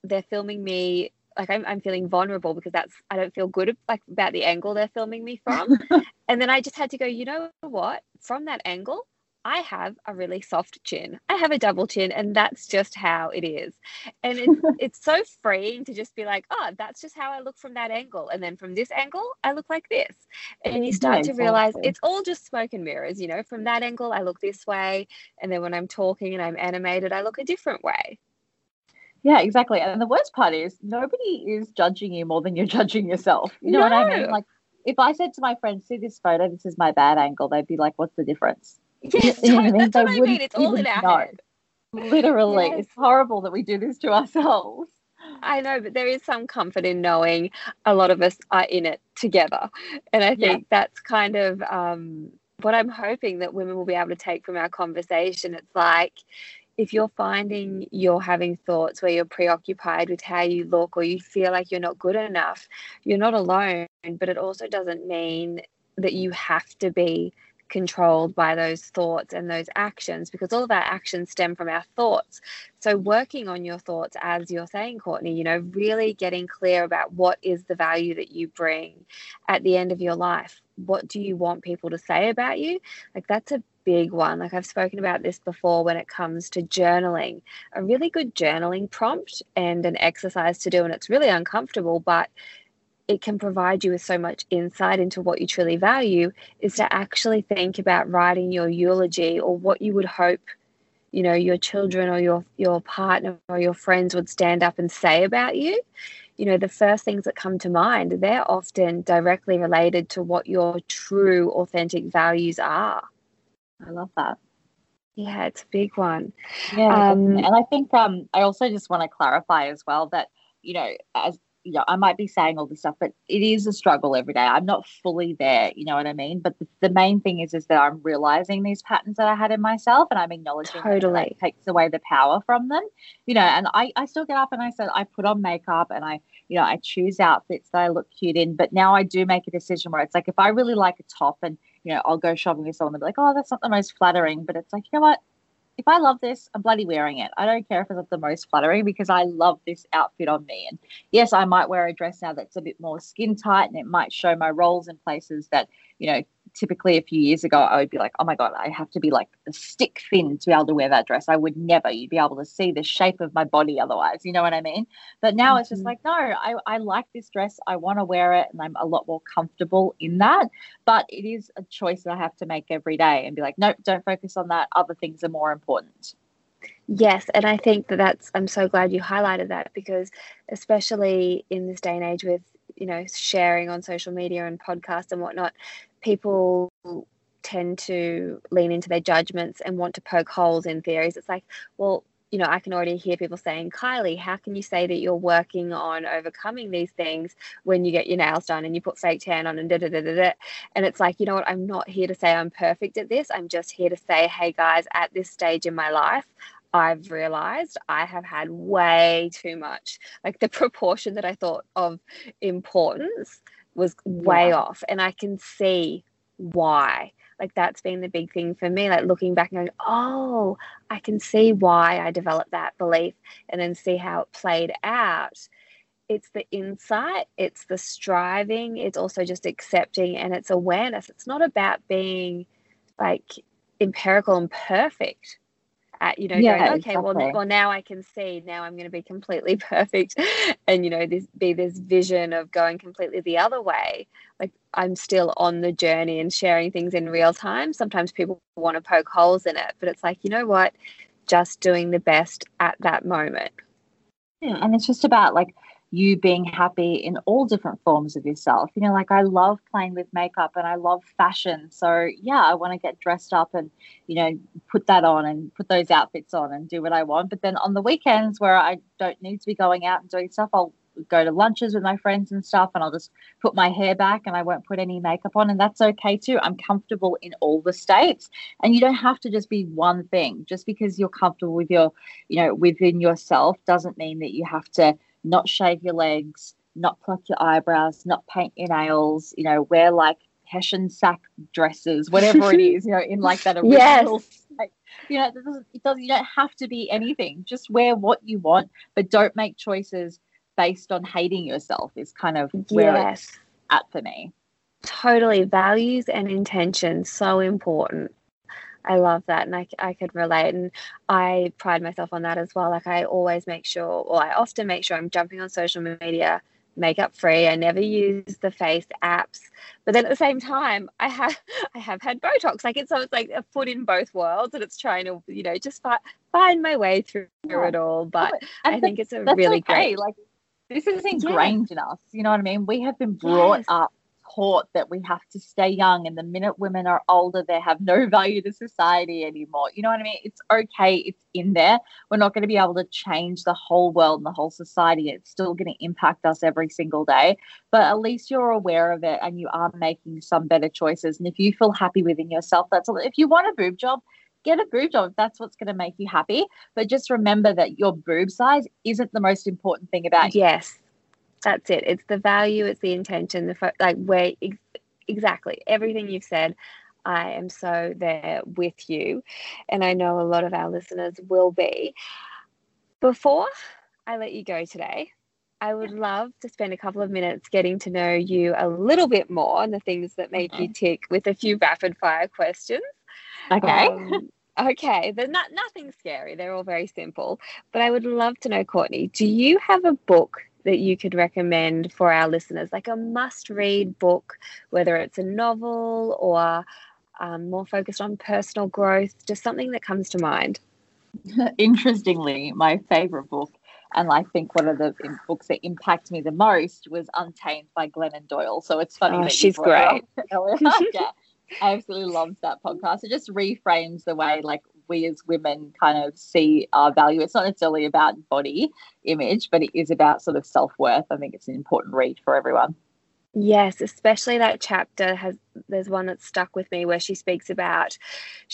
they're filming me like I'm, I'm feeling vulnerable because that's I don't feel good like about the angle they're filming me from. *laughs* and then I just had to go, you know what? From that angle, I have a really soft chin. I have a double chin, and that's just how it is. And it's *laughs* it's so freeing to just be like, oh, that's just how I look from that angle. And then from this angle, I look like this. And you start yeah, to realize it's all just smoke and mirrors, you know, from that angle, I look this way. And then when I'm talking and I'm animated, I look a different way. Yeah, exactly. And the worst part is nobody is judging you more than you're *laughs* judging yourself. You know no. what I mean? Like if I said to my friends, see this photo, this is my bad angle, they'd be like, What's the difference? Yes, you know *laughs* what I mean? that's they what I mean. It's all in our know. head. Literally. Yes. It's horrible that we do this to ourselves. I know, but there is some comfort in knowing a lot of us are in it together. And I think yeah. that's kind of um, what I'm hoping that women will be able to take from our conversation. It's like, if you're finding you're having thoughts where you're preoccupied with how you look or you feel like you're not good enough, you're not alone. But it also doesn't mean that you have to be controlled by those thoughts and those actions because all of our actions stem from our thoughts. So, mm-hmm. working on your thoughts, as you're saying, Courtney, you know, really getting clear about what is the value that you bring at the end of your life. What do you want people to say about you? Like, that's a big one. Like I've spoken about this before when it comes to journaling. A really good journaling prompt and an exercise to do, and it's really uncomfortable, but it can provide you with so much insight into what you truly value is to actually think about writing your eulogy or what you would hope you know your children or your your partner or your friends would stand up and say about you you know the first things that come to mind they're often directly related to what your true authentic values are I love that. Yeah, it's a big one. Yeah, um, and I think um, I also just want to clarify as well that you know, as you know, I might be saying all this stuff, but it is a struggle every day. I'm not fully there, you know what I mean? But the, the main thing is, is that I'm realizing these patterns that I had in myself, and I'm acknowledging totally that takes away the power from them, you know. And I, I still get up and I said I put on makeup and I, you know, I choose outfits that I look cute in. But now I do make a decision where it's like if I really like a top and you know, I'll go shopping with someone and be like, oh, that's not the most flattering. But it's like, you know what? If I love this, I'm bloody wearing it. I don't care if it's not the most flattering because I love this outfit on me. And yes, I might wear a dress now that's a bit more skin tight and it might show my rolls in places that, you know, typically a few years ago, I would be like, oh my God, I have to be like a stick thin to be able to wear that dress. I would never. You'd be able to see the shape of my body otherwise. You know what I mean? But now mm-hmm. it's just mm-hmm. like, no, I, I like this dress. I want to wear it and I'm a lot more comfortable in that. But it is a choice that I have to make every day and be like, nope, don't focus on that. Other things are more important. Yes, and I think that that's I'm so glad you highlighted that because especially in this day and age with you know sharing on social media and podcasts and whatnot people tend to lean into their judgments and want to poke holes in theories. It's like, well, you know, I can already hear people saying, Kylie, how can you say that you're working on overcoming these things when you get your nails done and you put fake tan on and da da da da da? And it's like, you know what? I'm not here to say I'm perfect at this. I'm just here to say, hey guys, at this stage in my life, I've realized I have had way too much, like the *laughs* proportion that I thought of importance was way yeah. off. And I can see why. Like that's been the big thing for me. Like looking back and going, oh, I can see why I developed that belief and then see how it played out. It's the insight, it's the striving, it's also just accepting and it's awareness. It's not about being like empirical and perfect. At you know yeah, going okay exactly. well well now I can see now I'm going to be completely *laughs* perfect and you know this be this vision of going completely the other way like I'm still on the journey and sharing things in real time. Sometimes people want to poke holes in it but it's like you know what? Just doing the best at that moment. Yeah and it's just about like you being happy in all different forms of yourself. You know, like I love playing with makeup and I love fashion. So, yeah, I want to get dressed up and, you know, put that on and put those outfits on and do what I want. But then on the weekends where I don't need to be going out and doing stuff, I'll go to lunches with my friends and stuff and I'll just put my hair back and I won't put any makeup on and that's okay too. I'm comfortable in all the states and you don't have to just be one thing. Just because you're comfortable with your, you know, within yourself doesn't mean that you have to not shave your legs, not pluck your eyebrows, not paint your nails, you know, wear like Hessian sack dresses, whatever it is, you know, in like that *laughs* original yes. *laughs* state. You know, it doesn't, it doesn't, you don't have to be anything. Just wear what you want, but don't make choices based on hating yourself is kind of where yes. it's at for me. Totally. Values and intention, so important. I love that and I, I could relate and I pride myself on that as well like I always make sure or I often make sure I'm jumping on social media makeup free I never use the face apps but then at the same time I have *laughs* I have had Botox like it's so it's like a foot in both worlds and it's trying to you know just fi- find my way through yeah. it all but and I think it's a really okay. great like this is ingrained yeah. in us you know what I mean we have been brought yes. up taught that we have to stay young and the minute women are older they have no *laughs* value to society anymore. You know what i mean? It's okay it's in there. We're not going to be able to change the whole world and the whole society. It's still going to impact us every single day. But at least you're aware of it and you are making some better choices. And if you feel happy within yourself that's all. If you want a boob job get a boob job if that's what's going to make you happy. But just remember that your boob size isn't the most important thing about yes that's it it's the value it's the intention the fo- like where ex- exactly everything you've said i am so there with you and i know a lot of our listeners will be before i let you go today I would love to spend a couple of minutes getting to know you a little bit more and the things that make okay. you tick with a few rapid fire questions. Okay. Um, okay. They're not nothing scary. They're all very simple. But I would love to know, Courtney, do you have a book that you could recommend for our listeners, like a must read book, whether it's a novel or um, more focused on personal growth, just something that comes to mind? *laughs* Interestingly, my favorite book, and I think one of the books that impacted me the most was Untamed by Glennon Doyle. So it's funny oh, that she's great. *laughs* yeah, I absolutely love that podcast. It just reframes the way like we as women kind of see our value. It's not necessarily about body image, but it is about sort of self worth. I think it's an important read for everyone. Yes, especially that chapter has there's one that stuck with me where she speaks about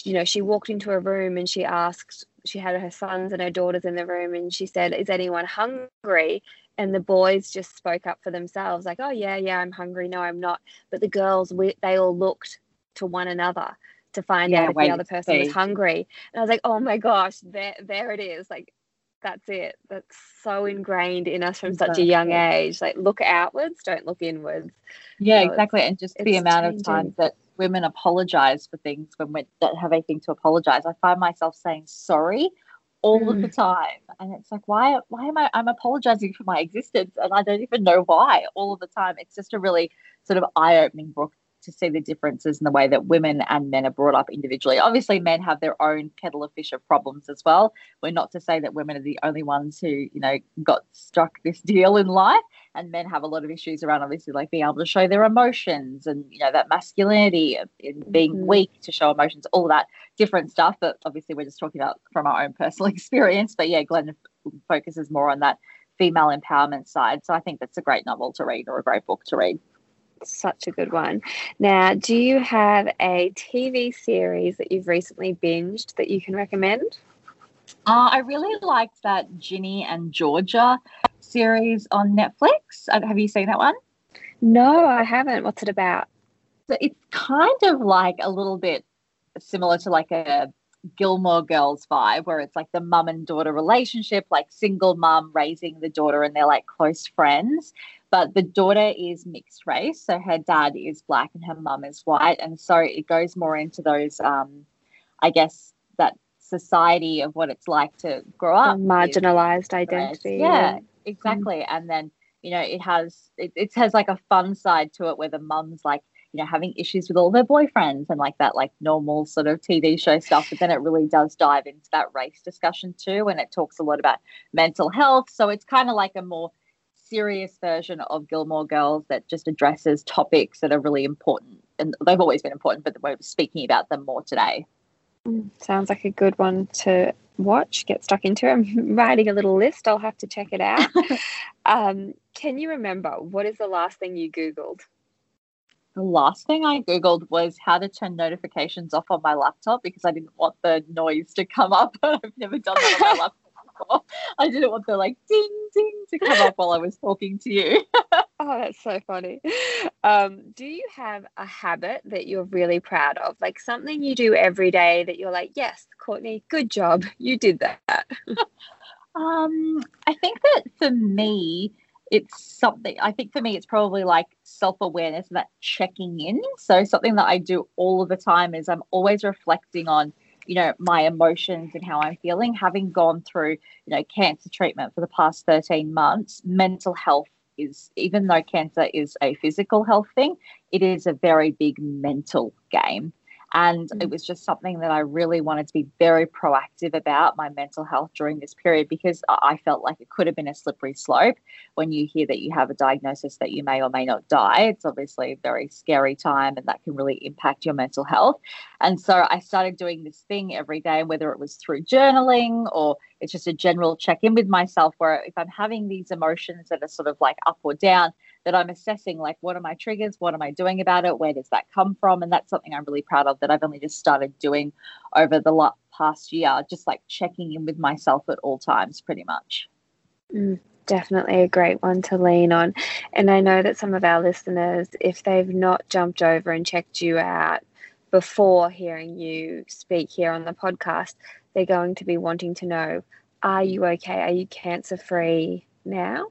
you know she walked into a room and she asked she had her sons and her daughters in the room and she said is anyone hungry and the boys just spoke up for themselves like oh yeah yeah I'm hungry no I'm not but the girls we, they all looked to one another to find yeah, out if the other person was hungry. And I was like, oh my gosh, there, there it is. Like, that's it. That's so ingrained in us from exactly. such a young age. Like, look outwards, don't look inwards. Yeah, so exactly. And just the amount changing. of times that women apologize for things when we don't have anything to apologize. I find myself saying sorry all mm. of the mm. time and it's like why why am i i'm apologizing for my existence and i don't even know why all of the time it's just a really sort of eye-opening book to see the differences in the way that women and men are brought up individually. Obviously, men have their own kettle of fish of problems as well. We're not to say that women are the only ones who, you know, got struck this *laughs* deal in life. And men have a lot of issues around obviously like being able to show their emotions and, you know, that masculinity in being mm-hmm. weak to show emotions, all that different stuff. But obviously, we're just talking about from our own personal *laughs* experience. But yeah, Glenn focuses more on that female empowerment side. So I think that's a great novel to read or a great book to read such a good one. Now, do you have a TV series that you've recently binged that you can recommend? Uh, I really liked that Ginny and Georgia series on Netflix. Uh, have you seen that one? No, I haven't. What's it about? So it's kind of like a little bit similar to like a Gilmore Girls vibe, where it's like the mum and daughter relationship, like single mum raising the daughter, and they're like close friends. But the daughter is mixed race, so her dad is black and her mum is white, and so it goes more into those, um, I guess, that society of what it's like to grow up marginalized identity yeah exactly mm. and then you know it has it, it has like a fun side to it where the mum's like you know having issues with all their boyfriends and like that like normal sort of tv show stuff but then it really does dive into that race discussion too and it talks a lot about mental health so it's kind of like a more serious version of Gilmore Girls that just addresses topics that are really important. And they've always been important, but we're speaking about them more today. Mm, sounds like a good one to watch, get stuck into. I'm *laughs* writing a little list. I'll have to check it out. *laughs* um, can you remember what is the last thing you Googled? The last thing I Googled was how to turn notifications off on my laptop because I didn't want the noise to come up. *laughs* I've never done that on my laptop. *laughs* I didn't want the like ding ding to come up while I was talking to you. *laughs* oh, that's so funny. Um, do you have a habit that you're really proud of? Like something you do every day that you're like, yes, Courtney, good job. You did that. *laughs* um, I think that for me, it's something I think for me it's probably like self-awareness and that checking in. So something that I do all of the time is I'm always reflecting on you know my emotions and how i'm feeling having gone through you know cancer treatment for the past 13 months mental health is even though cancer is a physical health thing it is a very big mental game and mm. it was just something that I really wanted to be very proactive about my mental health during this period because I felt like it could have been a slippery slope when you hear that you have a diagnosis that you may or may not die. It's obviously a very scary time and that can really impact your mental health. And so I started doing this thing every day, whether it was through journaling or it's just a general check in with myself where if I'm having these emotions that are sort of like up or down, that I'm assessing like what are my triggers, what am I doing about it, where does that come from, and that's something I'm really proud of that I've only just started doing over the past year, just like checking in with myself at all times, pretty much. Mm, definitely a great one to lean on, and I know that some of our listeners, if they've not jumped over and checked you out before hearing you speak here on the podcast, they're going to be wanting to know: Are you okay? Are you cancer free now?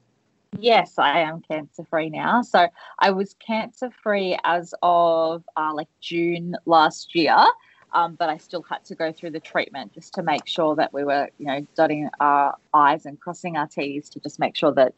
Yes, I am cancer free now. So I was cancer free as of uh, like June last year, um, but I still had to go through the treatment just to make sure that we were, you know, dotting our I's and crossing our T's to just make sure that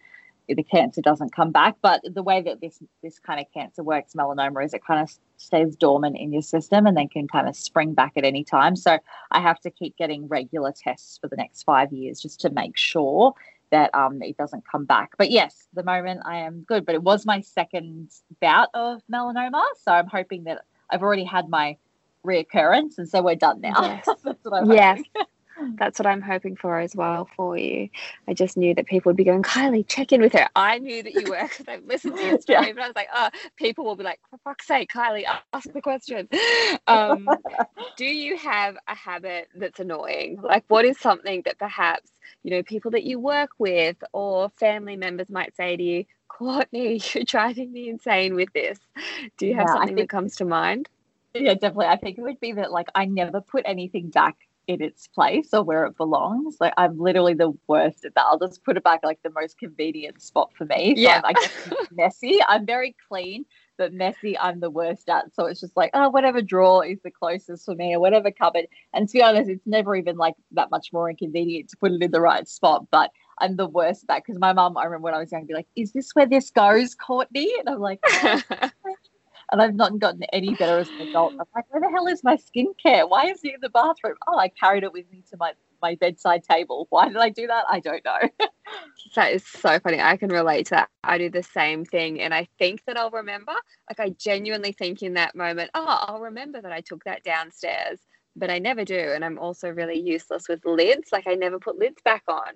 the cancer doesn't come back. But the way that this this kind of cancer works, melanoma, is it kind of stays dormant in your system and then can kind of spring back at any time. So I have to keep getting regular tests for the next five years just to make sure that um, it doesn't come back. But yes, the moment I am good. But it was my second bout of melanoma, so I'm hoping that I've already had my reoccurrence, and so we're done now. Yes, *laughs* that's what I'm yes. *laughs* That's what I'm hoping for as well for you. I just knew that people would be going, Kylie, check in with her. I knew that you were because I've listened to your *laughs* story, yeah. but I was like, oh, people will be like, for fuck's sake, Kylie, ask the question. *laughs* Um, do you have a habit that's annoying? Like, what is something that perhaps you know, people that you work with or family members might say to you, Courtney, you're driving me insane with this. Do you have yeah, something think, that comes to mind? Yeah, definitely. I think it would be that like I never put anything back in its place or where it belongs. Like I'm literally the worst at that. I'll just put it back like the most convenient spot for me. So yeah. I'm, I *laughs* messy. I'm very clean, but messy I'm the worst at. So it's just like, oh, whatever drawer is the closest for me or whatever cupboard. And to be honest, it's never even like that much more inconvenient to put it in the right spot. But I'm the worst at that because my mum, I remember when I was young, be like, is this where this goes, Courtney? And I'm like, *laughs* oh. And I've not gotten any better as an adult. I'm like, where the hell is my skincare? Why is it in the bathroom? Oh, I carried it with me to my my bedside table. Why did I do that? I don't know. *laughs* that is so funny. I can relate to that. I do the same thing. And I think that I'll remember. Like, I genuinely think in that moment, oh, I'll remember that I took that downstairs, but I never do. And I'm also really useless with lids. Like, I never put lids back on.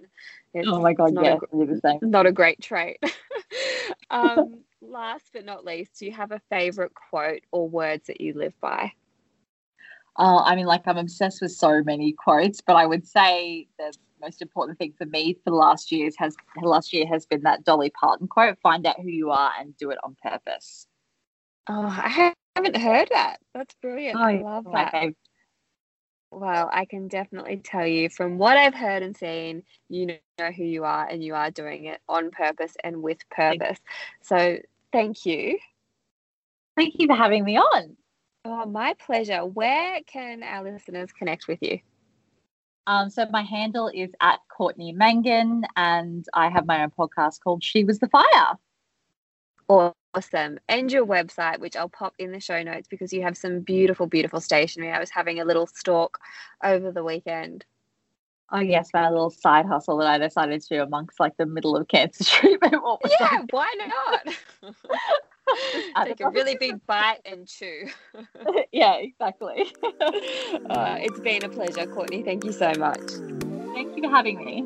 It's, oh my God, yeah, a. Not a great trait. *laughs* um, last but not least, do you have a favorite quote or words that you live by? Uh, I mean, like I'm obsessed with so many quotes, but I would say the most important thing for me for the last years has the last year has been that Dolly Parton quote: "Find out who you are and do it on purpose." Oh, I haven't heard that. That's brilliant. Oh, I love that. Well, I can definitely tell you from what I've heard and seen, you know who you are and you are doing it on purpose and with purpose. So thank you. Thank you for having me on. Oh, my pleasure. Where can our listeners connect with you? Um, so my handle is at Courtney Mangan, and I have my own podcast called She Was the Fire. Awesome. And your website, which I'll pop in the show notes because you have some beautiful, beautiful stationery. I was having a little stalk over the weekend. Oh yes, my little side hustle that I decided to do amongst like the middle of cancer *laughs* treatment. yeah, like... why not? *laughs* Take a really big bite and chew. *laughs* yeah, exactly. uh, it's been a pleasure, Courtney. Thank you so much. Thank you for having me.